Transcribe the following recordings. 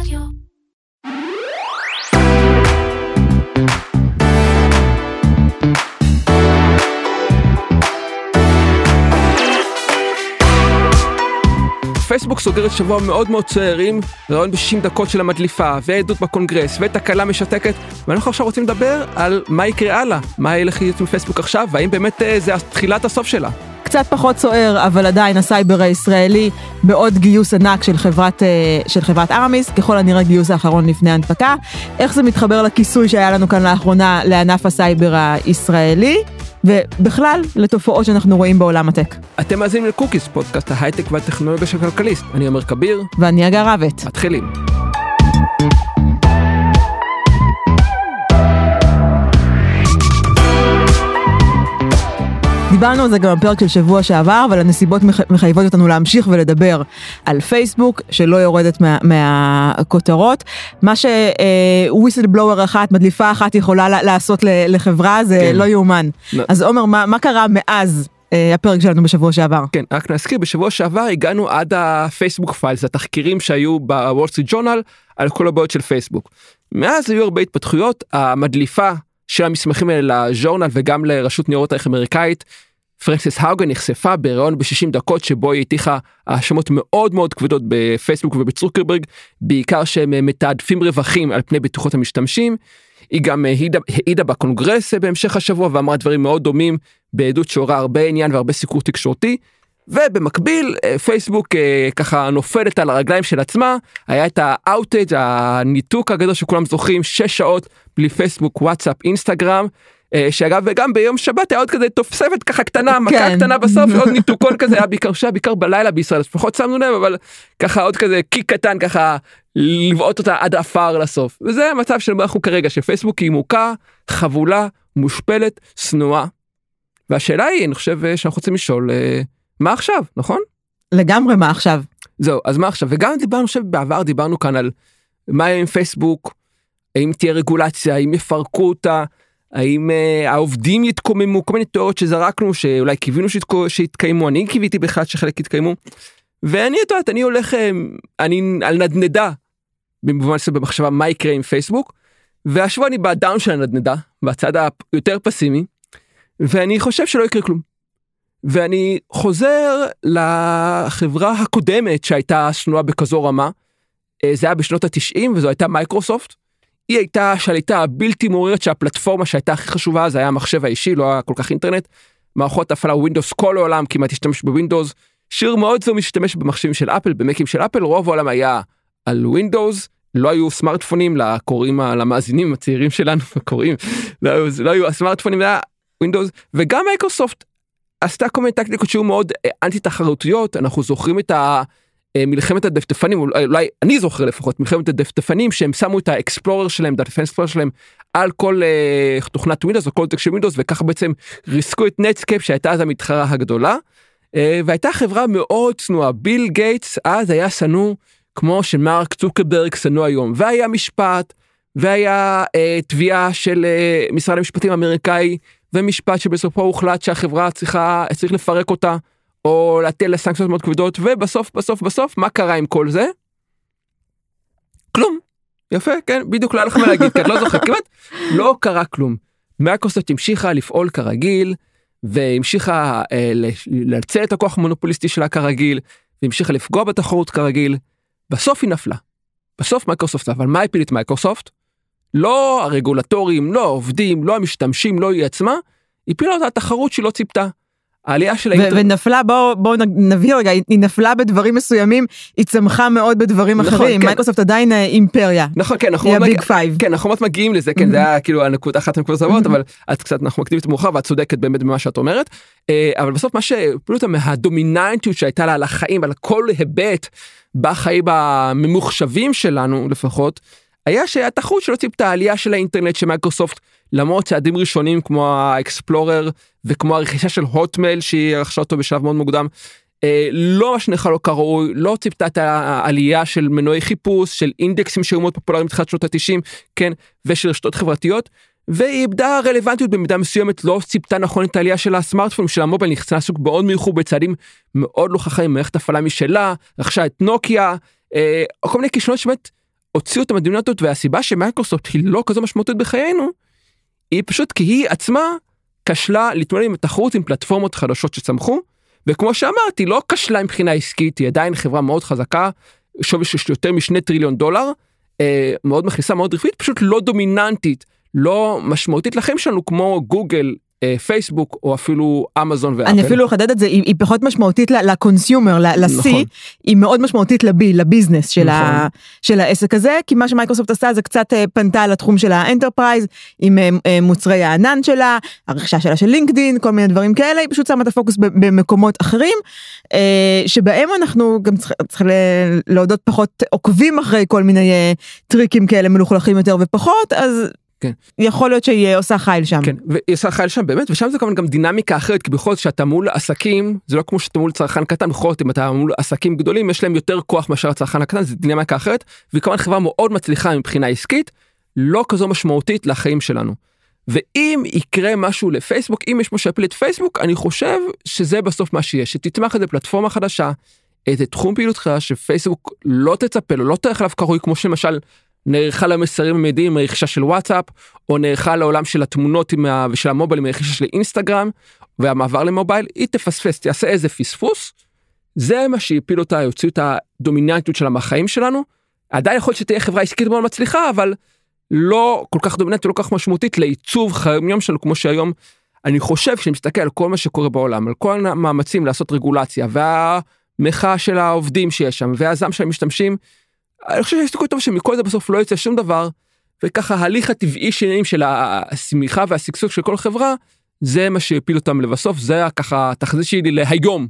רדיו. פייסבוק סוגרת שבוע מאוד מאוד צעירים, ראיון ב-60 דקות של המדליפה, ועדות בקונגרס, ותקלה משתקת, ואנחנו עכשיו רוצים לדבר על מה יקרה הלאה, מה הולך להיות עם פייסבוק עכשיו, והאם באמת אה, זה תחילת הסוף שלה. קצת פחות סוער, אבל עדיין הסייבר הישראלי בעוד גיוס ענק של חברת, אה, של חברת ארמיס, ככל הנראה גיוס האחרון לפני הנפקה. איך זה מתחבר לכיסוי שהיה לנו כאן לאחרונה לענף הסייבר הישראלי, ובכלל לתופעות שאנחנו רואים בעולם הטק. אתם מאזינים לקוקיס, פודקאסט ההייטק והטכנולוגיה של כלכליסט. אני עומר כביר, ואני הגר רבט. מתחילים. דיברנו על זה גם בפרק של שבוע שעבר, אבל הנסיבות מח... מחייבות אותנו להמשיך ולדבר על פייסבוק, שלא יורדת מה... מהכותרות. מה ש whistleblower אחת, מדליפה אחת יכולה לעשות לחברה, זה כן. לא יאומן. לא. אז עומר, מה, מה קרה מאז אה, הפרק שלנו בשבוע שעבר. כן, רק נזכיר, בשבוע שעבר הגענו עד הפייסבוק Files, התחקירים שהיו בוול סטריט ג'ורנל על כל הבעיות של פייסבוק. מאז היו הרבה התפתחויות, המדליפה של המסמכים האלה לג'ורנל וגם לרשות ניירות ערך אמריקאית, פרנסיס האוגן נחשפה בריאיון ב-60 דקות שבו היא הטיחה האשמות מאוד מאוד כבדות בפייסבוק ובצוקרברג, בעיקר שהם מתעדפים רווחים על פני בטיחות המשתמשים. היא גם העידה, העידה בקונגרס בהמשך השבוע ואמרה דברים מאוד דומים בעדות שעוררה הרבה עניין והרבה סיקור תקשורתי. ובמקביל פייסבוק ככה נופלת על הרגליים של עצמה היה את ה outage הניתוק הגדול שכולם זוכרים 6 שעות בלי פייסבוק וואטסאפ אינסטגרם שאגב וגם ביום שבת היה עוד כזה תוספת ככה קטנה מכה כן. קטנה בסוף עוד ניתוקון כזה היה בעיקר שהיה בעיקר בלילה בישראל אז פחות שמנו לב אבל ככה עוד כזה קיק קטן ככה לבעוט אותה עד עפר לסוף וזה המצב של אנחנו כרגע שפייסבוק היא מוכה חבולה מושפלת שנואה. והשאלה היא אני חושב שאנחנו רוצים לשאול מה עכשיו נכון? לגמרי מה עכשיו. זהו אז מה עכשיו וגם דיברנו עכשיו בעבר דיברנו כאן על מה עם פייסבוק האם תהיה רגולציה האם יפרקו אותה. האם uh, העובדים יתקוממו כל מיני תיאוריות שזרקנו שאולי קיווינו שיתקו, שיתקיימו אני קיוויתי בכלל שחלק יתקיימו. ואני את יודעת אני הולך uh, אני על נדנדה במובן של במחשבה מה יקרה עם פייסבוק. והשבוע אני בדאון של הנדנדה בצד היותר פסימי ואני חושב שלא יקרה כלום. ואני חוזר לחברה הקודמת שהייתה שנואה בכזו רמה. אה, זה היה בשנות התשעים וזו הייתה מייקרוסופט. היא הייתה השליטה הבלתי מעורערת שהפלטפורמה שהייתה הכי חשובה אז היה המחשב האישי לא היה כל כך אינטרנט. מערכות הפעלה ווינדוס כל העולם כמעט השתמש בווינדוס. שיעור מאוד זעום השתמש במחשבים של אפל במקים של אפל רוב העולם היה על ווינדוס לא היו סמארטפונים לקוראים למאזינים הצעירים שלנו קוראים לא היו, לא היו הסמארטפונים היה ווינדוס וגם מייקרוסופט עשתה כל מיני טקטיקות שהיו מאוד אה, אנטי תחרותיות אנחנו זוכרים את ה... אה, מלחמת הדפדפנים אולי אני זוכר לפחות מלחמת הדפדפנים שהם שמו את האקספלורר שלהם את האקספלורר שלהם על כל אה, תוכנת ווינדוס או כל דסקטופ של ווינדוס וככה בעצם ריסקו את נטסקייפ שהייתה אז המתחרה הגדולה. אה, והייתה חברה מאוד צנועה ביל גייטס אז היה שנוא כמו שמרק צוקרברג שנוא היום והיה משפט והיה אה, תביעה של אה, משרד המשפטים האמריקאי ומשפט שבסופו הוחלט שהחברה צריכה צריך לפרק אותה. או להטיל עליה סנקציות מאוד כבדות ובסוף בסוף בסוף מה קרה עם כל זה? כלום. יפה כן בדיוק לא היה לך מה להגיד כי את לא זוכר כמעט לא קרה כלום. מייקרוסופט המשיכה לפעול כרגיל והמשיכה אה, לנצל את הכוח המונופוליסטי שלה כרגיל והמשיכה לפגוע בתחרות כרגיל. בסוף היא נפלה. בסוף מייקרוסופט אבל מה הפיל את מייקרוסופט? לא הרגולטורים לא העובדים לא המשתמשים לא היא עצמה הפילה אותה התחרות שהיא לא ציפתה. העלייה של האינטרנט. ונפלה בואו בוא נבהיר רגע היא נפלה בדברים מסוימים היא צמחה מאוד בדברים נכון, אחרים כן. מייקרוסופט עדיין אה, אימפריה. נכון כן אנחנו Big Five. כן אנחנו מגיעים לזה כן זה היה כאילו הנקודה אחת הנקודות הבאות אבל את קצת אנחנו מקדימים את המאוחר ואת צודקת באמת במה שאת אומרת אה, אבל בסוף מה שהפילו אותה מהדומיננטיות שהייתה לה על החיים על כל היבט בחיים הממוחשבים שלנו לפחות היה התחרות שלא ציפתה העלייה של האינטרנט של מייקרוסופט למרות צעדים ראשונים כמו האקספלורר וכמו הרכישה של הוטמייל שהיא רכשה אותו בשלב מאוד מוקדם. אה, לא מה שנכלל לא כראוי לא ציפתה את העלייה של מנועי חיפוש של אינדקסים שהיו מאוד פופולריים בתחילת שנות ה-90 כן ושל רשתות חברתיות. והיא איבדה רלוונטיות במידה מסוימת לא ציפתה נכון את העלייה של הסמארטפון של המובייל נכנסה לעסוק מאוד מאיחור בצעדים מאוד לא חכמים מערכת הפעלה משלה רכשה את נוקיה אה, כל מיני כישלונות שבאמת הוציאו את המדינות והסיבה שמייקרוסופט היא לא כזו משמעותית בחיינו, היא פשוט כי היא עצמה כשלה להתמודד עם התחרות עם פלטפורמות חדשות שצמחו, וכמו שאמרתי לא כשלה מבחינה עסקית היא עדיין חברה מאוד חזקה, שווי של יותר משני טריליון דולר, אה, מאוד מכניסה מאוד רווחית, פשוט לא דומיננטית, לא משמעותית לחיים שלנו כמו גוגל, פייסבוק או אפילו אמזון ואפל. אני אפילו אחדד את זה, היא, היא פחות משמעותית לקונסיומר, ל-C, נכון. היא מאוד משמעותית ל bi, ל business של, נכון. ה, של העסק הזה, כי מה שמייקרוסופט עשתה זה קצת אה, פנתה לתחום של ה enterprise, עם אה, מוצרי הענן שלה, הרכישה שלה של לינקדין, כל מיני דברים כאלה, היא פשוט שמה את הפוקוס במקומות אחרים, שבהם אנחנו גם צריכים צריך להודות פחות עוקבים אחרי כל מיני טריקים כאלה מלוכלכים יותר ופחות, אז כן. יכול להיות שהיא עושה חייל שם. כן, והיא עושה חייל שם באמת, ושם זה כמובן גם דינמיקה אחרת, כי בכל זאת שאתה מול עסקים, זה לא כמו שאתה מול צרכן קטן, בכל זאת אם אתה מול עסקים גדולים, יש להם יותר כוח מאשר הצרכן הקטן, זה דינמיקה אחרת, והיא כמובן חברה מאוד מצליחה מבחינה עסקית, לא כזו משמעותית לחיים שלנו. ואם יקרה משהו לפייסבוק, אם יש משהו את פייסבוק, אני חושב שזה בסוף מה שיש, שתצמח איזה פלטפורמה חדשה, איזה תחום פעילות חדש שפייסבוק לא תצפה לו, לא תלך עליו קרוי, כמו שלמשל נערכה למסרים המיידיים עם הרכישה של וואטסאפ, או נערכה לעולם של התמונות ה... ושל המובייל עם הרכישה של אינסטגרם, והמעבר למובייל, היא תפספס, תעשה איזה פספוס. זה מה שהפיל אותה, יוציאו את הדומיננטיות שלה מהחיים שלנו. עדיין יכול להיות שתהיה חברה עסקית מאוד מצליחה, אבל לא כל כך דומיננטית, לא כל כך משמעותית לעיצוב חיי יום שלנו, כמו שהיום אני חושב שאני מסתכל על כל מה שקורה בעולם, על כל המאמצים לעשות רגולציה, והמחאה של העובדים שיש שם, והזעם של המשתמשים, אני חושב שיש סיכוי טוב שמכל זה בסוף לא יצא שום דבר, וככה ההליך הטבעי שלהם של השמיכה והשגשוג של כל חברה, זה מה שהפיל אותם לבסוף, זה ככה התחזית שלי להיום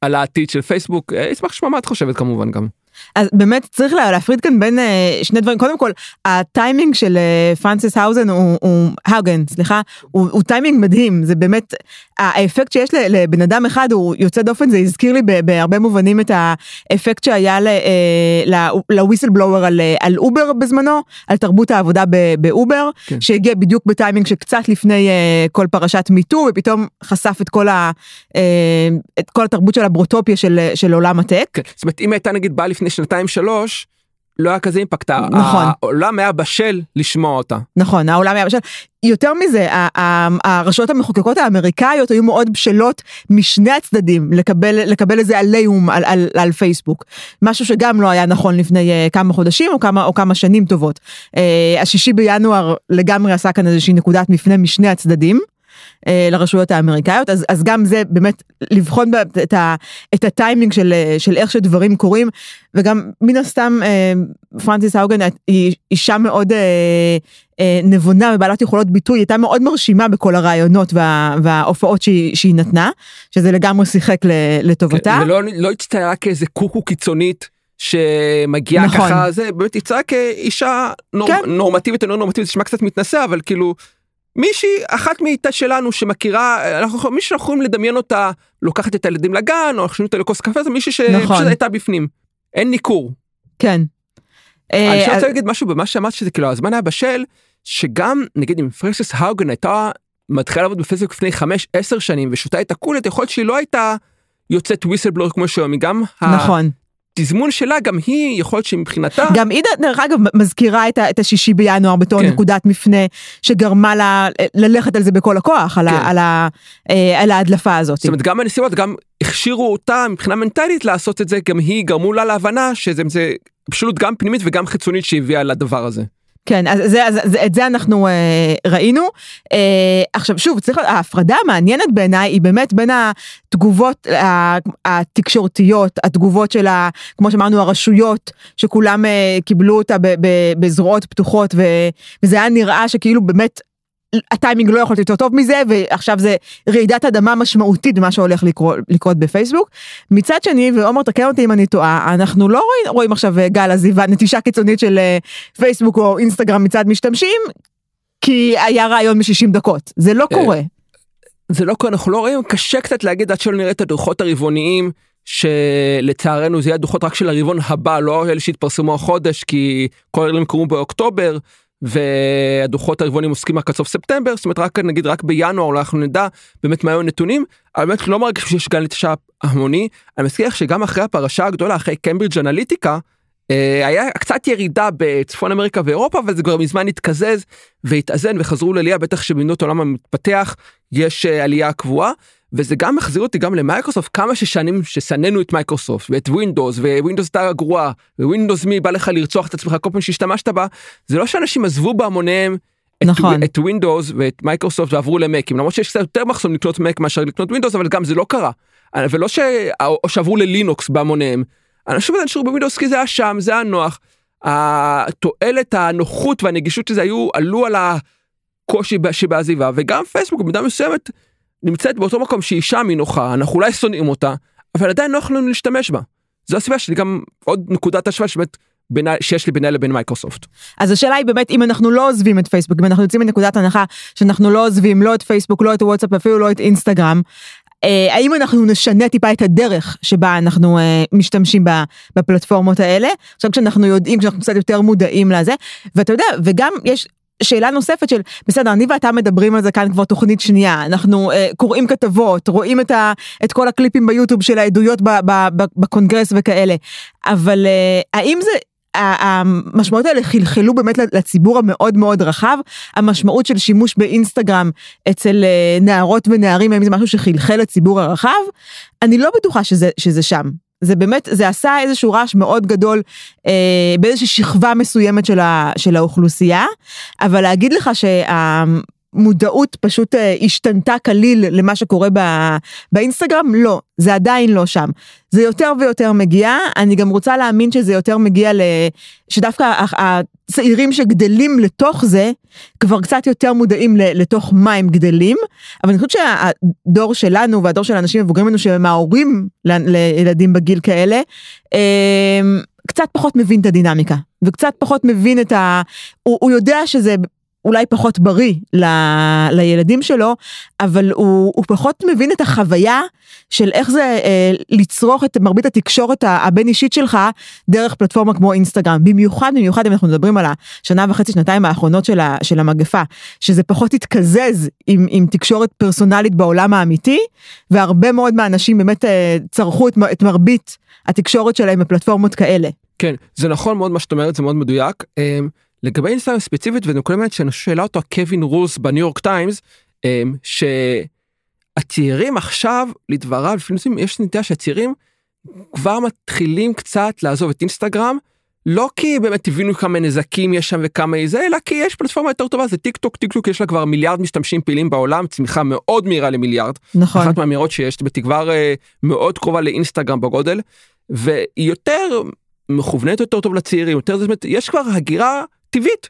על העתיד של פייסבוק, אה, אשמח לשמוע מה את חושבת כמובן גם. אז באמת צריך להפריד כאן בין אה, שני דברים קודם כל הטיימינג של אה, פרנסיס האוזן הוא, הוא האוגן סליחה הוא, הוא טיימינג מדהים זה באמת האפקט שיש לבן אדם אחד הוא יוצא דופן זה הזכיר לי בהרבה מובנים את האפקט שהיה ל whistleblower על, על אובר בזמנו על תרבות העבודה באובר כן. שהגיע בדיוק בטיימינג שקצת לפני אה, כל פרשת MeToo ופתאום חשף את כל, ה, אה, את כל התרבות של ה brotopia של, של עולם ה tech. כן. זאת אומרת אם הייתה נגיד באה לפני שנתיים שלוש. לא היה כזה impact, נכון. העולם היה בשל לשמוע אותה. נכון, העולם היה בשל. יותר מזה, הרשויות המחוקקות האמריקאיות היו מאוד בשלות משני הצדדים לקבל, לקבל איזה עליהום על, על, על פייסבוק. משהו שגם לא היה נכון לפני uh, כמה חודשים או כמה, או כמה שנים טובות. Uh, השישי בינואר לגמרי עשה כאן איזושהי נקודת מפנה משני הצדדים. אה, לרשויות האמריקאיות אז אז גם זה באמת לבחון את, ה, את הטיימינג של, של איך שדברים קורים וגם מן הסתם אה, פרנסיס האוגן היא אישה מאוד אה, נבונה ובעלת יכולות ביטוי הייתה מאוד מרשימה בכל הרעיונות וה, וההופעות שהיא, שהיא נתנה שזה לגמרי שיחק לטובתה. כן, ולא לא הצטיירה כאיזה קוקו קיצונית. שמגיעה נכון. ככה זה באמת יצאה כאישה נור, כן. נורמטיבית או לא נורמטיבית נשמע קצת מתנשא אבל כאילו מישהי אחת מאיתה שלנו שמכירה אנחנו מי שאנחנו יכולים לדמיין אותה לוקחת את הילדים לגן או אנחנו אותה לכוס קפה זה מישהי שפשוט הייתה בפנים אין ניכור. כן. אני רוצה להגיד משהו במה שאמרת שזה כאילו הזמן היה בשל שגם נגיד אם פרנסיס האוגן הייתה מתחילה לעבוד בפייסבוק לפני 5-10 שנים ושותה את הקולט יכול להיות שהיא לא הייתה יוצאת וויסלבלור כמו שהיום היא גם נכון. התזמון שלה גם היא יכול להיות שמבחינתה גם היא דרך אגב מזכירה את, את השישי בינואר בתור כן. נקודת מפנה שגרמה לה ללכת על זה בכל הכוח כן. על, ה, על, ה, אה, על ההדלפה הזאת. זאת אומרת גם הנסיבות גם הכשירו אותה מבחינה מנטלית לעשות את זה גם היא גרמו לה להבנה שזה זה פשוט גם פנימית וגם חיצונית שהביאה לדבר הזה. כן, אז זה, אז, זה, את זה אנחנו אה, ראינו. אה, עכשיו שוב, צריך, ההפרדה המעניינת בעיניי היא באמת בין התגובות התקשורתיות, התגובות של, ה, כמו שאמרנו, הרשויות, שכולם אה, קיבלו אותה ב, ב, בזרועות פתוחות, ו, וזה היה נראה שכאילו באמת הטיימינג לא יכול להיות יותר טוב מזה ועכשיו זה רעידת אדמה משמעותית במה שהולך לקרות, לקרות בפייסבוק. מצד שני ועומר תקן אותי אם אני טועה אנחנו לא רואים, רואים עכשיו גל עזיבה נטישה קיצונית של אה, פייסבוק או אינסטגרם מצד משתמשים כי היה רעיון מ-60 דקות זה לא אה, קורה. זה לא קורה אנחנו לא רואים קשה קצת להגיד עד שלא נראה את הדוחות הרבעוניים שלצערנו זה יהיה דוחות רק של הרבעון הבא לא אלה שהתפרסמו החודש כי כל אלה קרו באוקטובר והדוחות הרבעונים עוסקים רק עד סוף ספטמבר זאת אומרת רק נגיד רק בינואר אולי אנחנו נדע באמת מה היו הנתונים אבל באמת לא מרגיש שיש גל נטישה המוני אני מזכיר לך שגם אחרי הפרשה הגדולה אחרי קיימברידג' אנליטיקה היה קצת ירידה בצפון אמריקה ואירופה אבל זה כבר מזמן התקזז והתאזן וחזרו לעלייה בטח שבמדינות העולם המתפתח יש אה, עלייה קבועה. וזה גם מחזיר אותי גם למייקרוסופט כמה ששנים ששנאנו את מייקרוסופט ואת ווינדוס ווינדוס הייתה גרועה ווינדוס מי בא לך לרצוח את עצמך כל פעם שהשתמשת בה זה לא שאנשים עזבו בהמוניהם נכון. את ווינדוס ואת מייקרוסופט ועברו למקים למרות שיש קצת יותר מחסום לקנות מק מאשר לקנות ווינדוס אבל גם זה לא קרה ולא ש... שעברו ללינוקס בהמוניהם. אנשים נשארו בווינדוס כי זה היה שם זה היה נוח. התועלת הנוחות והנגישות שזה היו עלו על הקושי שבעזיבה וגם פייסבוק במידה מסוימת נמצאת באותו מקום שהיא שם היא אנחנו אולי שונאים אותה אבל עדיין נוח לנו להשתמש בה. זו הסיבה שלי גם עוד נקודת השוואה שבאמת שיש לי בינה לבין מייקרוסופט. אז השאלה היא באמת אם אנחנו לא עוזבים את פייסבוק אם אנחנו יוצאים מנקודת הנחה שאנחנו לא עוזבים לא את פייסבוק לא את וואטסאפ אפילו לא את אינסטגרם. אה, האם אנחנו נשנה טיפה את הדרך שבה אנחנו אה, משתמשים בפלטפורמות האלה עכשיו כשאנחנו יודעים כשאנחנו קצת יותר מודעים לזה ואתה יודע וגם יש שאלה נוספת של בסדר אני ואתה מדברים על זה כאן כבר תוכנית שנייה. אנחנו uh, קוראים כתבות רואים את, ה, את כל הקליפים ביוטיוב של העדויות ב, ב, ב, בקונגרס וכאלה. אבל uh, האם זה המשמעות האלה חלחלו באמת לציבור המאוד מאוד רחב? המשמעות של שימוש באינסטגרם אצל uh, נערות ונערים האם זה משהו שחלחל לציבור הרחב? אני לא בטוחה שזה, שזה שם זה באמת, זה עשה איזשהו רעש מאוד גדול אה, באיזושהי שכבה מסוימת של, ה, של האוכלוסייה, אבל להגיד לך שהמודעות פשוט אה, השתנתה כליל למה שקורה ב, באינסטגרם, לא, זה עדיין לא שם. זה יותר ויותר מגיע, אני גם רוצה להאמין שזה יותר מגיע ל... שדווקא הצעירים שגדלים לתוך זה, כבר קצת יותר מודעים לתוך מה הם גדלים, אבל אני חושבת שהדור שלנו והדור של האנשים מבוגרים ממנו שהם ההורים לילדים בגיל כאלה, אמ, קצת פחות מבין את הדינמיקה, וקצת פחות מבין את ה... הוא, הוא יודע שזה אולי פחות בריא ל, לילדים שלו, אבל הוא, הוא פחות מבין את החוויה של איך זה אה, לצרוך את מרבית התקשורת הבין אישית שלך דרך פלטפורמה כמו אינסטגרם. במיוחד, במיוחד אם אנחנו מדברים על השנה וחצי, שנתיים האחרונות של, ה, של המגפה, שזה פחות התקזז עם, עם תקשורת פרסונלית בעולם האמיתי, והרבה מאוד מהאנשים באמת אה, צרכו את, את מרבית התקשורת שלהם בפלטפורמות כאלה. כן, זה נכון מאוד מה שאת אומרת, זה מאוד מדויק. אה... לגבי אינסטגרם ספציפית ונקודה שאני שאלה אותו קווין רוס בניו יורק טיימס אמ, שהצעירים עכשיו לדבריו לפעמים יש נטייה שהצעירים כבר מתחילים קצת לעזוב את אינסטגרם לא כי באמת הבינו כמה נזקים יש שם וכמה זה אלא כי יש פלטפורמה יותר טובה זה טיק טוק טיק טוק יש לה כבר מיליארד משתמשים פעילים בעולם צמיחה מאוד מהירה למיליארד. נכון. אחת מהמהירות שיש בתקווה אה, מאוד קרובה לאינסטגרם בגודל והיא יותר מכוונת יותר טוב לצעירים יותר זאת אומרת יש כבר הגירה טבעית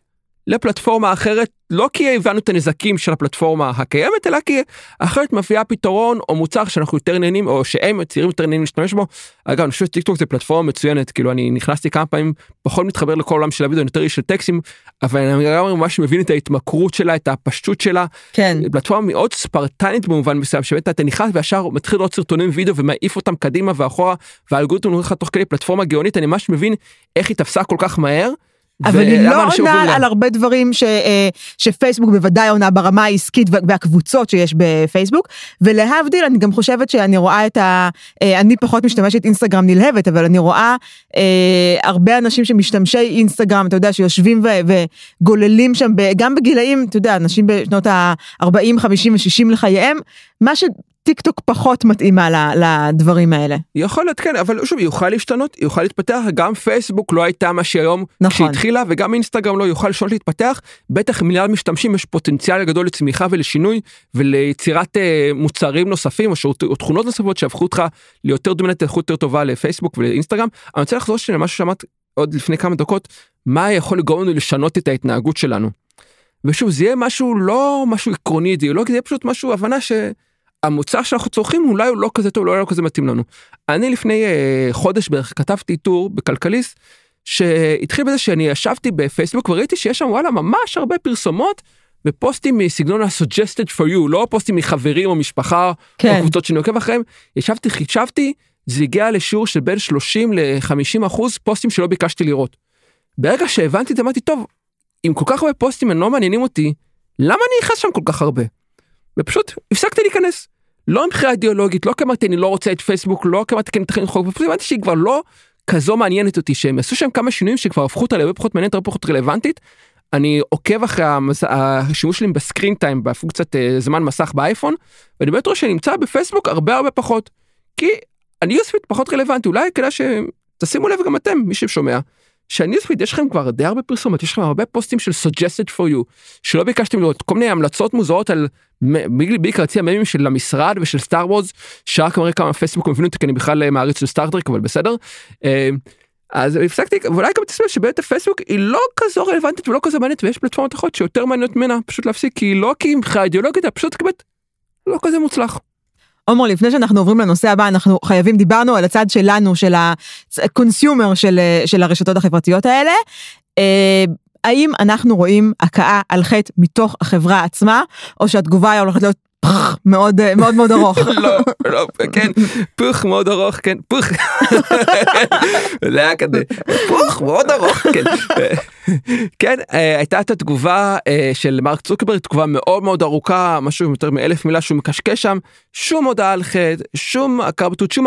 לפלטפורמה אחרת לא כי הבנו את הנזקים של הפלטפורמה הקיימת אלא כי אחרת מביאה פתרון או מוצר שאנחנו יותר נהנים או שהם צעירים יותר נהנים להשתמש בו. אגב אני חושב שטיקטוק זה פלטפורמה מצוינת כאילו אני נכנסתי כמה פעמים פחות מתחבר לכל עולם של הוידאו יותר איש של טקסטים אבל אני גם ממש מבין את ההתמכרות שלה את הפשטות שלה. כן. פלטפורמה מאוד ספרטנית במובן מסוים שבאמת אתה נכנס וישר מתחיל לראות סרטונים וידאו ומעיף אותם קדימה ואחורה והאלגוריתם נותן לך תוך כדי פלטפורמה גאונית אני ממש מבין איך היא תפסה כל כך מהר. אבל היא לא עונה על הרבה דברים ש, אה, שפייסבוק בוודאי עונה ברמה העסקית והקבוצות שיש בפייסבוק ולהבדיל אני גם חושבת שאני רואה את ה... אה, אני פחות משתמשת אינסטגרם נלהבת אבל אני רואה אה, הרבה אנשים שמשתמשי אינסטגרם אתה יודע שיושבים ו, וגוללים שם גם בגילאים אתה יודע אנשים בשנות ה-40 50 ו-60 לחייהם מה ש... טיק טוק פחות מתאימה לדברים האלה. יכול להיות כן אבל שוב יוכל להשתנות יוכל להתפתח גם פייסבוק לא הייתה מה שהיום נכון. כשהתחילה וגם אינסטגרם לא יוכל לשנות להתפתח בטח מיליארד משתמשים יש פוטנציאל גדול לצמיחה ולשינוי וליצירת אה, מוצרים נוספים או, שעות, או תכונות נוספות שהפכו אותך ליותר דומיננט איכות יותר טובה לפייסבוק ולאינסטגרם. אני רוצה לחזור שנייה למה ששמעת עוד לפני כמה דקות מה יכול לגרום לנו לשנות את ההתנהגות שלנו. ושוב זה יהיה משהו לא משהו עקרוני לא זה יהיה פשוט משהו הבנה ש... המוצר שאנחנו צורכים אולי הוא לא כזה טוב לא, לא כזה מתאים לנו. אני לפני uh, חודש בערך כתבתי טור בכלכליסט שהתחיל בזה שאני ישבתי בפייסבוק וראיתי שיש שם וואלה ממש הרבה פרסומות ופוסטים מסגנון ה-suggested for you לא פוסטים מחברים או משפחה כן. או קבוצות שאני עוקב אחריהם ישבתי חישבתי זה הגיע לשיעור של בין 30 ל-50 אחוז פוסטים שלא ביקשתי לראות. ברגע שהבנתי את זה אמרתי טוב אם כל כך הרבה פוסטים הם לא מעניינים אותי למה אני נכנס שם כל כך הרבה. ופשוט הפסקתי להיכנס. לא מבחינה אידיאולוגית, לא כי אני לא רוצה את פייסבוק, לא כי אמרתי כן תכין חוק, ופשוט הבנתי שהיא כבר לא כזו מעניינת אותי שהם עשו שם כמה שינויים שכבר הפכו אותה להרבה פחות מעניינת, הרבה פחות רלוונטית. אני עוקב אחרי המס... השימוש שלי בסקרין טיים בפונקציית אה, זמן מסך באייפון ואני באמת רואה שנמצא בפייסבוק הרבה הרבה פחות. כי הניוספיד פחות רלוונטי אולי כדאי שתשימו לב גם אתם מי ששומע. שהניוספיד יש לכם כבר די הרבה פרסומות יש לכם הרבה פוסטים של suggested for you שלא ביקשתם לראות כל מיני המלצות מוזרות על בעיקר הציע ממים של המשרד ושל סטאר וורז שרק מראה כמה פייסבוק מבין אותי כי אני בכלל אה, מעריץ של סטארטרק אבל בסדר. אה, אז הפסקתי ואולי גם תסתכל שבאמת הפייסבוק היא לא כזו רלוונטית ולא כזו מעניינת ויש פלטפורמות אחרות שיותר מעניינות ממנה פשוט להפסיק כי היא לא כי מבחינה אידיאולוגית פשוט כבד לא כזה מוצלח. עומר, לפני שאנחנו עוברים לנושא הבא, אנחנו חייבים, דיברנו על הצד שלנו, של ה consumer של, של הרשתות החברתיות האלה. אה, האם אנחנו רואים הכאה על חטא מתוך החברה עצמה, או שהתגובה הולכת להיות מאוד מאוד מאוד ארוך. לא, לא, כן, פוך מאוד ארוך, כן, פוך. זה היה כזה, פוך מאוד ארוך, כן. כן, אה, הייתה את התגובה אה, של מרק צוקרברג, תגובה מאוד מאוד ארוכה, משהו יותר מאלף מילה שהוא מקשקש שם, שום הודעה על חטא, שום הכרה בטעות, שום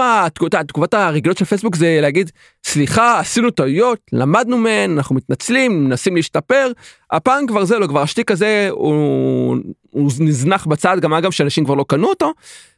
התגובות הרגילות של פייסבוק זה להגיד, סליחה, עשינו טעויות, למדנו מהן, אנחנו מתנצלים, מנסים להשתפר, הפעם כבר זה לא, כבר השטיק הזה הוא, הוא נזנח בצד, גם אגב שאנשים כבר לא קנו אותו,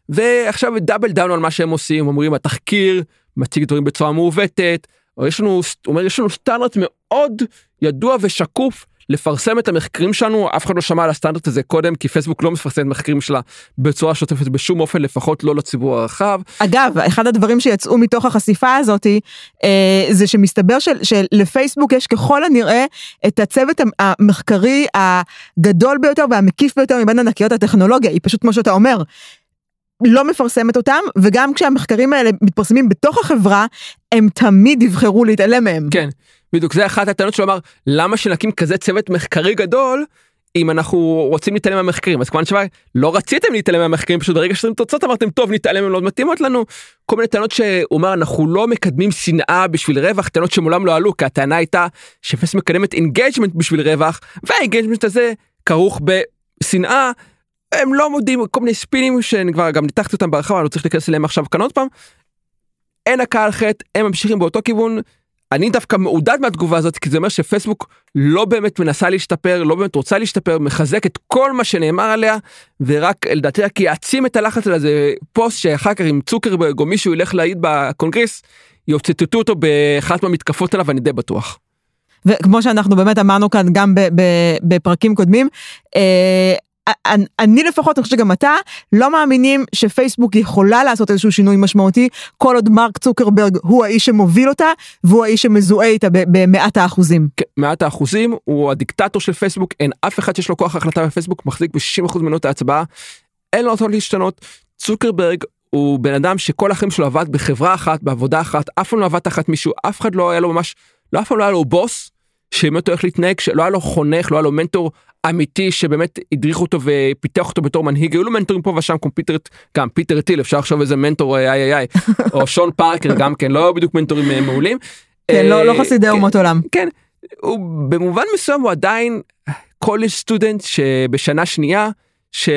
ועכשיו double down על מה שהם עושים, אומרים התחקיר מציג דברים בצורה מעוותת, או יש לנו, אומר, יש לנו סטנדרט מאוד ידוע ושקוף לפרסם את המחקרים שלנו, אף אחד לא שמע על הסטנדרט הזה קודם, כי פייסבוק לא מפרסם את המחקרים שלה בצורה שוטפת בשום אופן, לפחות לא לציבור הרחב. אגב, אחד הדברים שיצאו מתוך החשיפה הזאתי, אה, זה שמסתבר של, שלפייסבוק יש ככל הנראה את הצוות המחקרי הגדול ביותר והמקיף ביותר מבין ענקיות הטכנולוגיה, היא פשוט כמו שאתה אומר. לא מפרסמת אותם וגם כשהמחקרים האלה מתפרסמים בתוך החברה הם תמיד יבחרו להתעלם מהם. כן בדיוק זה אחת הטענות שהוא אמר למה שנקים כזה צוות מחקרי גדול אם אנחנו רוצים להתעלם מהמחקרים? אז כמובן שמה לא רציתם להתעלם מהמחקרים פשוט ברגע שאתם תוצאות אמרתם טוב נתעלם הם לא מתאימות לנו. כל מיני טענות שהוא אומר אנחנו לא מקדמים שנאה בשביל רווח. טענות שמעולם לא עלו כי הטענה הייתה שפייסבוק מקדמת engagement בשביל רווח וה engagement הזה כרוך בשנאה. הם לא מודים כל מיני ספינים שאני כבר גם ניתחתי אותם בהרחבה אני לא צריך להיכנס אליהם עכשיו כאן עוד פעם. אין הכאה על חטא הם ממשיכים באותו כיוון אני דווקא מעודד מהתגובה הזאת כי זה אומר שפייסבוק לא באמת מנסה להשתפר לא באמת רוצה להשתפר מחזק את כל מה שנאמר עליה ורק לדעתי רק יעצים את הלחץ על איזה פוסט שאחר כך אם צוקרברג או מישהו ילך להעיד בקונגרס יוצטטו אותו באחת מהמתקפות עליו אני די בטוח. וכמו שאנחנו באמת אמרנו כאן גם בפרקים קודמים. אני לפחות, אני חושב שגם אתה, לא מאמינים שפייסבוק יכולה לעשות איזשהו שינוי משמעותי, כל עוד מרק צוקרברג הוא האיש שמוביל אותה, והוא האיש שמזוהה איתה במאת האחוזים. כן, מעט האחוזים, הוא הדיקטטור של פייסבוק, אין אף אחד שיש לו כוח החלטה בפייסבוק, מחזיק ב-60% מנות ההצבעה, אין לו אותו להשתנות. צוקרברג הוא בן אדם שכל החיים שלו עבד בחברה אחת, בעבודה אחת, אף פעם לא עבד תחת מישהו, אף אחד לא היה לו ממש, לא אף פעם לא היה לו בוס, שבאמת הולך להתנהג, שלא היה לו חונך, לא היה לו מנטור אמיתי שבאמת הדריך אותו ופיתח אותו בתור מנהיג היו לו מנטורים פה ושם כמו פיטר גם פיטר טיל אפשר לחשוב איזה מנטור איי איי איי או שון פארקר גם כן לא בדיוק מנטורים אה, מעולים. כן לא, לא חסידי כן, אומות עולם. כן הוא במובן מסוים הוא עדיין college student שבשנה שנייה ש...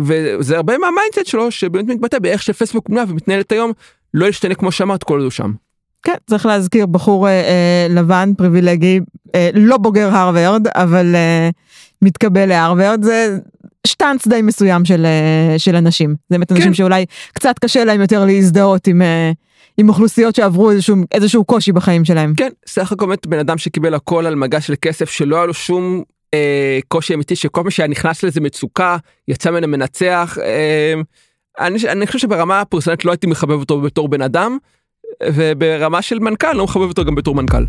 וזה הרבה מה mindset שלו שבאמת מתבטא באיך שפייסבוק בנויה ומתנהלת היום לא ישתנה כמו שאמרת כל זה שם. כן, צריך להזכיר בחור אה, אה, לבן פריבילגי, אה, לא בוגר הרווארד, אבל אה, מתקבל להרווארד, זה שטאנץ די מסוים של, אה, של אנשים. זה באמת כן. אנשים שאולי קצת קשה להם יותר להזדהות עם, אה, עם אוכלוסיות שעברו איזשהו, איזשהו קושי בחיים שלהם. כן, סך הכל באמת בן אדם שקיבל הכל על מגש של כסף, שלא היה לו שום אה, קושי אמיתי, שכל מה שהיה נכנס לזה מצוקה, יצא ממנו מנצח. אה, אני, אני חושב שברמה הפרסונלית לא הייתי מחבב אותו בתור בן אדם. וברמה של מנכ"ל לא מחבב אותו גם בתור מנכ"ל.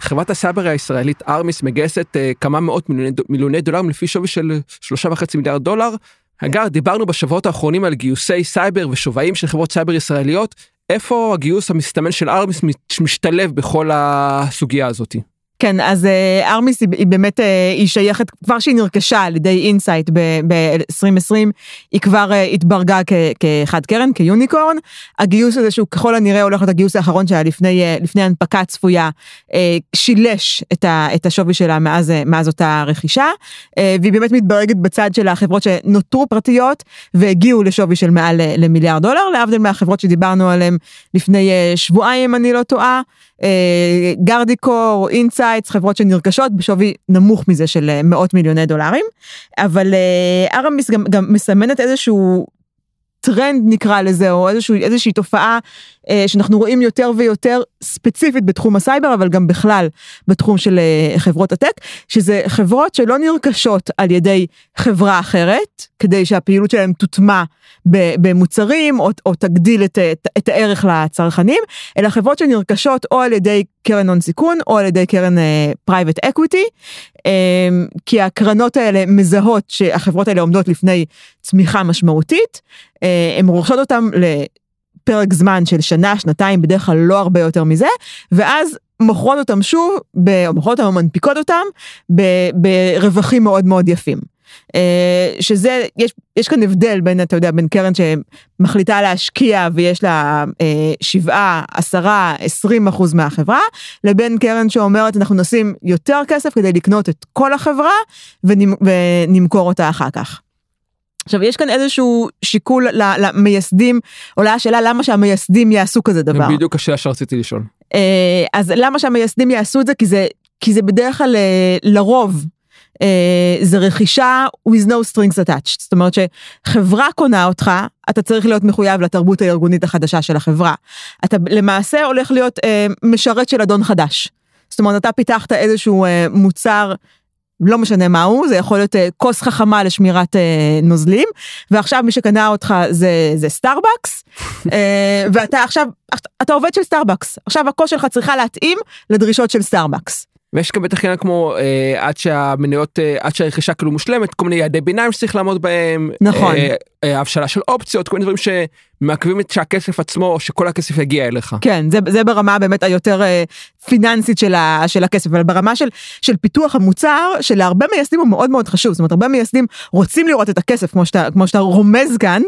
חברת הסייבר הישראלית ארמיס מגייסת אה, כמה מאות מיליוני, מיליוני דולרים לפי שווי של שלושה וחצי מיליארד דולר. אגב, דיברנו בשבועות האחרונים על גיוסי סייבר ושווים של חברות סייבר ישראליות. איפה הגיוס המסתמן של ארמיס משתלב בכל הסוגיה הזאתי? כן, אז אה, ארמיס היא, היא באמת, אה, היא שייכת, כבר כשהיא נרכשה על ידי אינסייט ב-2020, היא כבר אה, התברגה כ- כחד קרן, כ unicorn. הגיוס הזה שהוא ככל הנראה הולך להיות הגיוס האחרון שהיה לפני, אה, לפני הנפקה צפויה, אה, שילש את, ה, את השווי שלה מאז, מאז אותה רכישה, אה, והיא באמת מתברגת בצד של החברות שנותרו פרטיות והגיעו לשווי של מעל למיליארד דולר, להבדיל מהחברות שדיברנו עליהן לפני אה, שבועיים, אם אני לא טועה. אה, גארדיקור, אינטסייטס, חברות שנרכשות בשווי נמוך מזה של אה, מאות מיליוני דולרים, אבל אה, ארמיס גם, גם מסמנת איזשהו טרנד נקרא לזה, או איזשהו, איזושהי תופעה שאנחנו רואים יותר ויותר ספציפית בתחום הסייבר, אבל גם בכלל בתחום של אה, חברות הטק, שזה חברות שלא נרכשות על ידי חברה אחרת, כדי שהפעילות שלהם תוטמע במוצרים, או, או תגדיל את, את, את הערך לצרכנים, אלא חברות שנרכשות או על ידי קרן הון סיכון, או על ידי קרן private אה, equity, אמ, כי הקרנות האלה מזהות שהחברות האלה עומדות לפני צמיחה משמעותית, אה, הן רוכשות אותן לפרק זמן של שנה, שנתיים, בדרך כלל לא הרבה יותר מזה, ואז מוכרות אותם שוב, או מוכרות אותם או מנפיקות אותם ברווחים מאוד מאוד יפים. אה, שזה, יש, יש כאן הבדל בין, אתה יודע, בין קרן שמחליטה להשקיע ויש לה אה, שבעה, עשרה, עשרים אחוז מהחברה, לבין קרן שאומרת אנחנו נשים יותר כסף כדי לקנות את כל החברה ונמכור אותה אחר כך. עכשיו יש כאן איזשהו שיקול למייסדים, עולה השאלה למה שהמייסדים יעשו כזה דבר. בדיוק השאלה שרציתי לשאול. אה, אז למה שהמייסדים יעשו את זה? כי זה, כי זה בדרך כלל לרוב. Uh, זה רכישה with no strings attached, זאת אומרת שחברה קונה אותך, אתה צריך להיות מחויב לתרבות הארגונית החדשה של החברה. אתה למעשה הולך להיות משרת של אדון חדש. זאת אומרת, אתה פיתחת איזשהו uh, מוצר לא משנה מהו, זה יכול להיות uh, כוס חכמה לשמירת uh, נוזלים, ועכשיו מי שקנה אותך זה, זה סטארבקס, אה, ואתה עכשיו, אתה עובד של סטארבקס, עכשיו הכוס שלך צריכה להתאים לדרישות של סטארבקס. ויש גם בטח עניין כמו אה, עד שהמניות אה, עד שהרכישה כאילו מושלמת כל מיני יעדי ביניים שצריך לעמוד בהם נכון אה, אה, הבשלה של אופציות כל מיני דברים שמעכבים את שהכסף עצמו או שכל הכסף יגיע אליך. כן זה, זה ברמה באמת היותר אה, פיננסית של, ה, של הכסף אבל ברמה של, של פיתוח המוצר שלהרבה מייסדים הוא מאוד מאוד חשוב זאת אומרת הרבה מייסדים רוצים לראות את הכסף כמו שאתה כמו שאתה רומז כאן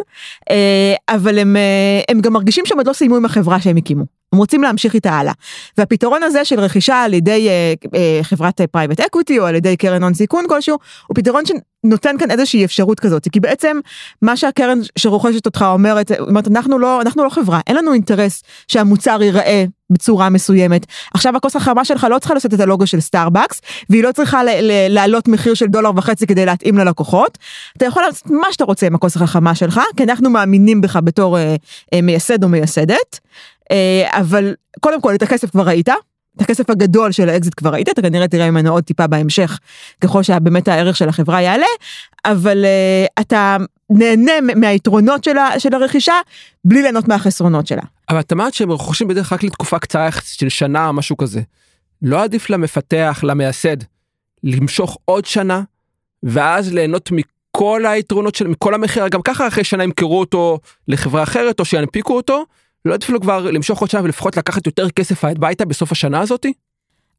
אה, אבל הם, אה, הם גם מרגישים שהם עוד לא סיימו עם החברה שהם הקימו. הם רוצים להמשיך איתה הלאה. והפתרון הזה של רכישה על ידי אה, אה, חברת private equity או על ידי קרן הון סיכון כלשהו, הוא פתרון שנותן כאן איזושהי אפשרות כזאת, כי בעצם מה שהקרן שרוכשת אותך אומרת, אומרת אנחנו לא, אנחנו לא חברה, אין לנו אינטרס שהמוצר ייראה בצורה מסוימת. עכשיו הכוס החכמה שלך לא צריכה לשאת את הלוגו של סטארבקס, והיא לא צריכה להעלות מחיר של דולר וחצי כדי להתאים ללקוחות. אתה יכול לעשות מה שאתה רוצה עם הכוס החכמה שלך, כי אנחנו מאמינים בך בתור אה, אה, מייסד או מייסדת. אה, אבל קודם כל את הכסף כבר ראית, את הכסף הגדול של האקזיט כבר ראית, אתה כנראה תראה ממנו עוד טיפה בהמשך, ככל שבאמת הערך של החברה יעלה, אבל אה, אתה נהנה מהיתרונות של, ה, של הרכישה, בלי ליהנות מהחסרונות שלה. אבל את אמרת שהם רוכשים בדרך כלל לתקופה קצרה של שנה, משהו כזה. לא עדיף למפתח, למייסד, למשוך עוד שנה, ואז ליהנות מכל היתרונות של, מכל המחיר, גם ככה אחרי שנה ימכרו אותו לחברה אחרת, או שינפיקו אותו, לא עדיף לו כבר למשוך עוד שנה ולפחות לקחת יותר כסף הביתה בסוף השנה הזאתי?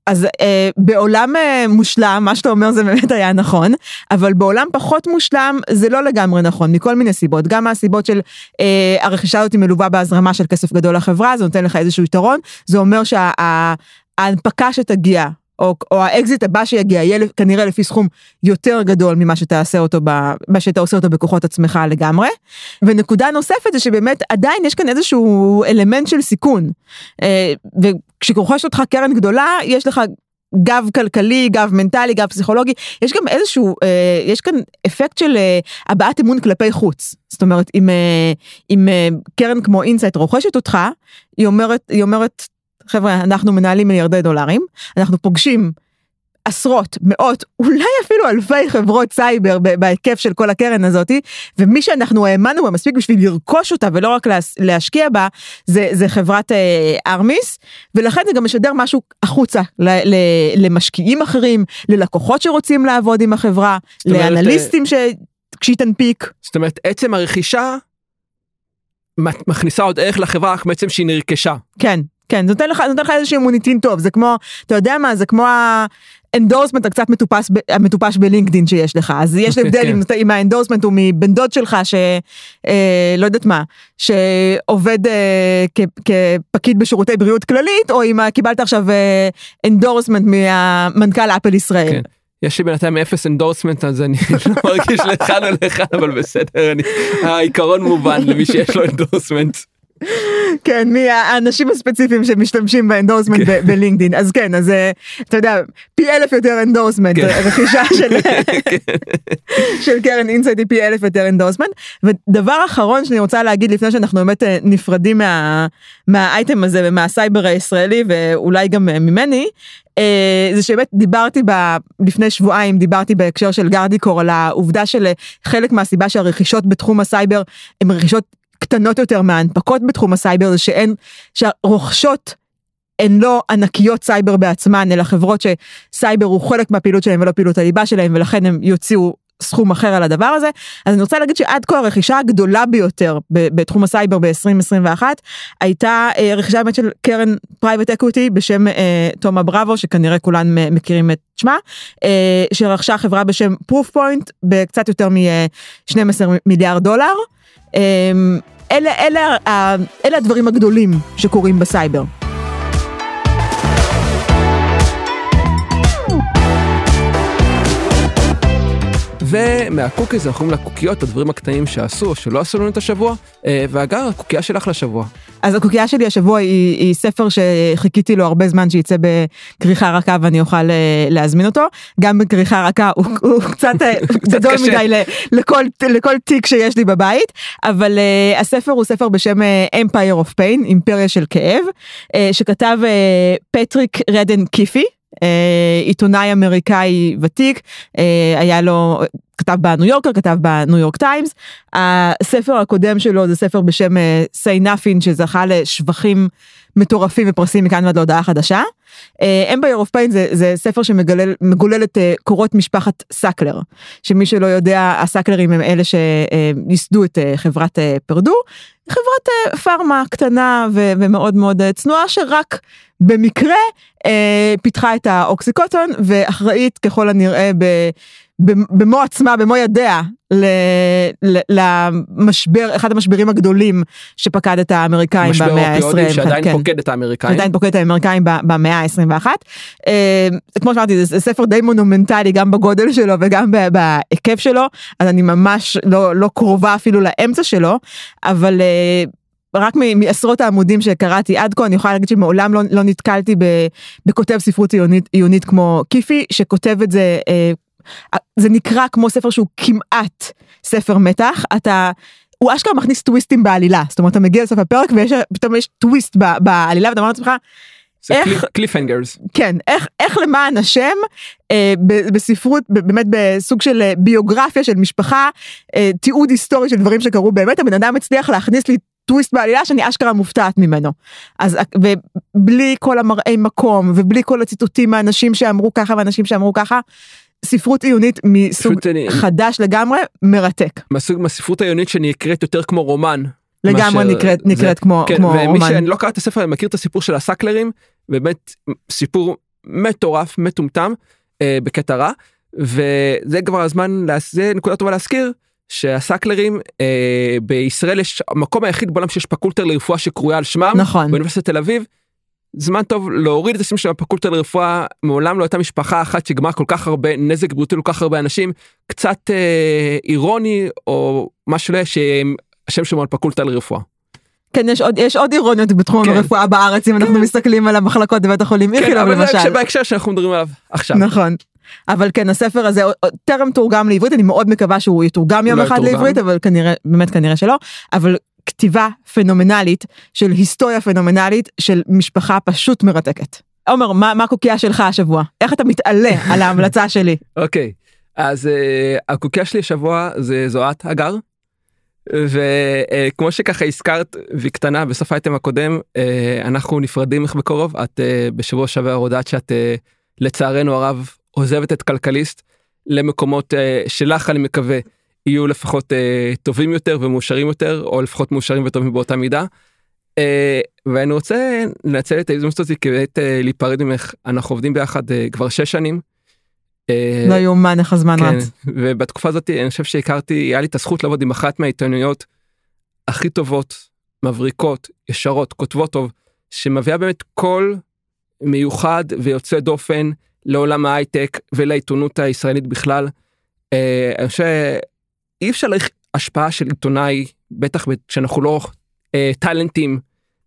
אז אה, בעולם אה, מושלם, מה שאתה אומר זה באמת היה נכון, אבל בעולם פחות מושלם זה לא לגמרי נכון, מכל מיני סיבות. גם מהסיבות של אה, הרכישה הזאת מלווה בהזרמה של כסף גדול לחברה, זה נותן לך איזשהו יתרון, זה אומר שההנפקה שה, שתגיע או, או האקזיט הבא שיגיע יהיה כנראה לפי סכום יותר גדול ממה שתעשה אותו, ב, מה שאתה עושה אותו בכוחות עצמך לגמרי. ונקודה נוספת זה שבאמת עדיין יש כאן איזשהו אלמנט של סיכון. אה, וכשרוכש אותך קרן גדולה יש לך גב כלכלי, גב מנטלי, גב פסיכולוגי, יש גם איזשהו, אה, יש כאן אפקט של אה, הבעת אמון כלפי חוץ. זאת אומרת, אם, אם קרן כמו אינסייט רוכשת אותך, היא אומרת, היא אומרת, חבר'ה, אנחנו מנהלים מיליארדי דולרים, אנחנו פוגשים עשרות, מאות, אולי אפילו אלפי חברות סייבר בהיקף של כל הקרן הזאתי, ומי שאנחנו האמנו בה מספיק בשביל לרכוש אותה ולא רק להשקיע בה, זה, זה חברת אה, ארמיס, ולכן זה גם משדר משהו החוצה ל, ל, למשקיעים אחרים, ללקוחות שרוצים לעבוד עם החברה, לאנליסטים ש... כשהיא תנפיק. זאת אומרת, עצם הרכישה מכניסה עוד ערך לחברה רק בעצם שהיא נרכשה. כן, כן, זה נותן לך, נותן לך איזשהו מוניטין טוב, זה כמו, אתה יודע מה, זה כמו ה endorsement הקצת מטופש, המטופש בלינקדין שיש לך, אז יש הבדל כן. אם, אם ה endorsement הוא מבן דוד שלך, ש... אה, לא יודעת מה, שעובד אה, כ- כפקיד בשירותי בריאות כללית, או אם קיבלת עכשיו אה, endorsement ממנכ"ל אפל ישראל. כן. יש לי בינתיים אפס endorsement אז אני לא מרגיש לכאן או לכאן אבל בסדר אני העיקרון מובן למי שיש לו endorsement. כן, מי האנשים הספציפיים שמשתמשים ב endorsement כן. ב- בלינקדאין, אז כן, אז אה, אתה יודע, פי אלף יותר endorsement, כן. רכישה של, של קרן אינסייט היא פי אלף יותר endorsement. ודבר אחרון שאני רוצה להגיד לפני שאנחנו באמת אה, נפרדים מה, מהאייטם הזה ומהסייבר הישראלי ואולי גם אה, ממני, זה שבאמת דיברתי ב, לפני שבועיים דיברתי בהקשר של גארדיקור על העובדה של חלק מהסיבה שהרכישות בתחום הסייבר הן רכישות קטנות יותר מההנפקות בתחום הסייבר זה שאין, שהרוכשות הן לא ענקיות סייבר בעצמן אלא חברות שסייבר הוא חלק מהפעילות שלהם ולא פעילות הליבה שלהם ולכן הם יוציאו סכום אחר על הדבר הזה. אז אני רוצה להגיד שעד כה הרכישה הגדולה ביותר בתחום הסייבר ב-2021 הייתה אה, רכישה באמת של קרן private equity בשם אה, תומה בראבו שכנראה כולם אה, מכירים את שמה אה, שרכשה חברה בשם פרופוינט בקצת יותר מ-12 מיליארד דולר. אה, אלה, אלה, אלה הדברים הגדולים שקורים בסייבר. ומהקוקיז אנחנו עוברים לקוקיות הדברים הקטנים שעשו או שלא עשו לנו את השבוע אה, והגר הקוקייה שלך לשבוע. אז הקוקייה שלי השבוע היא, היא ספר שחיכיתי לו הרבה זמן שייצא בכריכה רכה ואני אוכל אה, להזמין אותו. גם בכריכה רכה הוא, הוא קצת אה, גדול. מדי לכל, לכל תיק שיש לי בבית, אבל אה, הספר הוא ספר בשם Empire of Pain, אימפריה של כאב, אה, שכתב אה, פטריק רדן קיפי. אה, עיתונאי אמריקאי ותיק, אה, היה לו, כתב בניו יורקר, כתב בניו יורק טיימס. הספר הקודם שלו זה ספר בשם אה, Say Nothing שזכה לשבחים מטורפים ופרסים מכאן ועד להודעה חדשה. אה, Empire of Pain זה, ספר שמגולל את אה, קורות משפחת סאקלר, שמי שלא יודע הסאקלרים הם אלה שייסדו את אה, חברת פרדו, חברת פארמה קטנה ו- ומאוד מאוד צנועה שרק במקרה פיתחה את האוקסיקוטון ואחראית ככל הנראה ב... במו עצמה, במו ידיה, ל, ל, למשבר, אחד המשברים הגדולים שפקד את האמריקאים משבר במאה האופיואידים ה-20. שעדיין כן. פוקד את האמריקאים. עדיין פוקד את האמריקאים במאה ה-21. אה, כמו שאמרתי, זה ספר די מונומנטלי גם בגודל שלו וגם בהיקף שלו, אז אני ממש לא, לא קרובה אפילו לאמצע שלו, אבל... אה, רק מעשרות העמודים שקראתי עד כה אני יכולה להגיד שמעולם לא, לא נתקלתי ב- בכותב ספרות עיונית, עיונית כמו קיפי שכותב את זה אה, זה נקרא כמו ספר שהוא כמעט ספר מתח אתה הוא אשכרה מכניס טוויסטים בעלילה זאת אומרת אתה מגיע לסוף הפרק ופתאום יש טוויסט ב- בעלילה ואתה אומר לעצמך זה איך- cliffhangers. כן איך איך למען השם אה, ב- בספרות ב- באמת בסוג של אה, ביוגרפיה של משפחה אה, תיעוד היסטורי של דברים שקרו באמת הבן אדם הצליח להכניס לי טוויסט בעלילה שאני אשכרה מופתעת ממנו. אז ובלי כל המראי מקום ובלי כל הציטוטים מהאנשים שאמרו ככה ואנשים שאמרו ככה. ספרות עיונית מסוג אני- חדש לגמרי מרתק מהסוג מהספרות העיונית שנקראת יותר כמו רומן. לגמרי מאשר נקראת זה. נקראת כמו כן, כמו ומי רומן. שאני לא קרא את הספר אני מכיר את הסיפור של הסאקלרים באמת סיפור מטורף מטומטם אה, בקטע רע וזה כבר הזמן זה נקודה טובה להזכיר שהסאקלרים אה, בישראל יש המקום היחיד בעולם שיש פקולטה לרפואה שקרויה על שמם נכון באוניברסיטת תל אביב. זמן טוב להוריד את השם של הפקולטה לרפואה מעולם לא הייתה משפחה אחת שגמרה כל כך הרבה נזק בריאותי לכל כך הרבה אנשים קצת אה, אירוני או מה שלא יהיה שהשם שלו על פקולטה לרפואה. כן יש עוד יש עוד אירוניות בתחום כן. הרפואה בארץ אם אנחנו מסתכלים על המחלקות בבית החולים כן, איכילוב אבל זה למשל. בהקשר שאנחנו מדברים עליו עכשיו. נכון. אבל כן הספר הזה טרם תורגם לעברית אני מאוד מקווה שהוא יתורגם יום אולי אחד יתורגם. לעברית אבל כנראה באמת כנראה שלא אבל כתיבה פנומנלית של היסטוריה פנומנלית של משפחה פשוט מרתקת. עומר מה מה הקוקייה שלך השבוע איך אתה מתעלה על ההמלצה שלי אוקיי אז uh, הקוקייה שלי השבוע זה זוהת הגר. וכמו שככה הזכרת והיא קטנה בסוף האייטם הקודם uh, אנחנו נפרדים ממך בקרוב את uh, בשבוע שעבר הודעת שאת uh, לצערנו הרב עוזבת את כלכליסט למקומות uh, שלך אני מקווה יהיו לפחות uh, טובים יותר ומאושרים יותר או לפחות מאושרים וטובים באותה מידה. אה, ואני רוצה לנצל את ההזדמנות הזאת כדי אה, להיפרד ממך אנחנו עובדים ביחד אה, כבר שש שנים. לא יאומן איך הזמן כן, רץ. ובתקופה הזאת אני חושב שהכרתי היה לי את הזכות לעבוד עם אחת מהעיתונאיות הכי טובות מבריקות ישרות כותבות טוב שמביאה באמת קול מיוחד ויוצא דופן לעולם ההייטק ולעיתונות הישראלית בכלל. אה, אני חושב שאי אפשר להעריך השפעה של עיתונאי בטח כשאנחנו לא אה, טאלנטים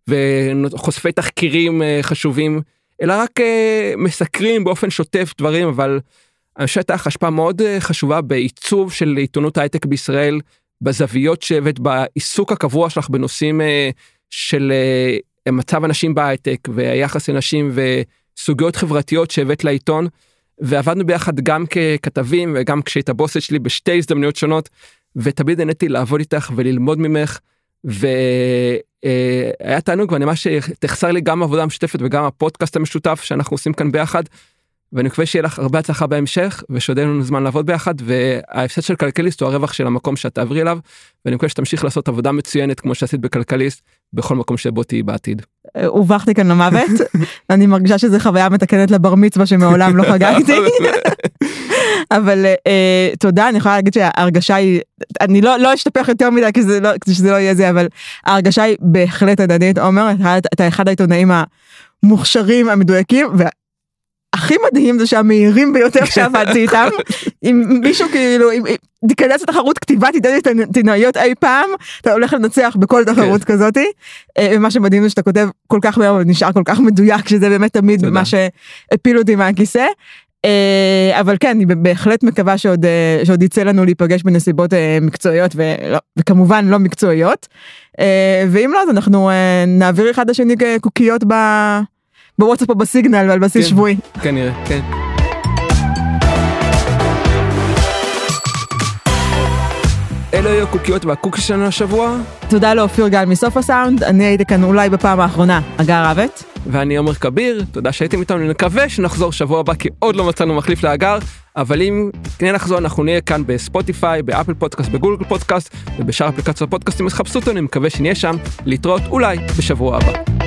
וחושפי תחקירים אה, חשובים אלא רק אה, מסקרים באופן שוטף דברים אבל לך השפעה מאוד אה, חשובה בעיצוב של עיתונות הייטק בישראל בזוויות שהבאת בעיסוק הקבוע שלך בנושאים אה, של אה, מצב הנשים בהייטק והיחס לנשים וסוגיות חברתיות שהבאת לעיתון. ועבדנו ביחד גם ככתבים וגם כשהיית בוסת שלי בשתי הזדמנויות שונות ותמיד נהניתי לעבוד איתך וללמוד ממך והיה תענוג ואני ממש תחסר לי גם עבודה משותפת וגם הפודקאסט המשותף שאנחנו עושים כאן ביחד. ואני מקווה שיהיה לך הרבה הצלחה בהמשך ושעוד אין לנו זמן לעבוד ביחד וההפסד של כלכליסט הוא הרווח של המקום שאת תעברי אליו ואני מקווה שתמשיך לעשות עבודה מצוינת כמו שעשית בכלכליסט בכל מקום שבו תהיי בעתיד. הובכתי כאן למוות. אני מרגישה שזה חוויה מתקנת לבר מצווה שמעולם לא חגגתי. אבל uh, תודה אני יכולה להגיד שההרגשה היא אני לא לא אשתפך יותר מדי כי זה לא כדי שזה לא יהיה זה אבל ההרגשה היא בהחלט הדדית. עומר אתה אחד העיתונאים המוכשרים המדויקים הכי מדהים זה שהמהירים ביותר שעבדתי איתם אם מישהו כאילו אם תיכנס לתחרות כתיבת עיתונאיות אי פעם אתה הולך לנצח בכל תחרות כן. כזאתי אה, מה שמדהים זה שאתה כותב כל כך מהר ונשאר כל כך מדויק שזה באמת תמיד מה שהפיל אותי מהכיסא. אה, אבל כן אני בהחלט מקווה שעוד אה, שעוד יצא לנו להיפגש בנסיבות מקצועיות וכמובן לא מקצועיות ואם לא אז אנחנו נעביר אחד לשני קוקיות ב... בוואטסאפ או בסיגנל ועל בסיס כן, שבועי. כנראה, כן. אלו היו הקוקיות והקוקי שלנו השבוע. תודה לאופיר גל מסוף הסאונד, אני הייתי כאן אולי בפעם האחרונה, אגר רבת. ואני עומר כביר, תודה שהייתם איתנו, אני מקווה שנחזור שבוע הבא כי עוד לא מצאנו מחליף לאגר, אבל אם כן נחזור אנחנו נהיה כאן בספוטיפיי, באפל פודקאסט, בגוגל פודקאסט ובשאר אפליקציות הפודקאסטים אז חפשו אותנו, אני מקווה שנהיה שם, להתראות אולי בשבוע הבא.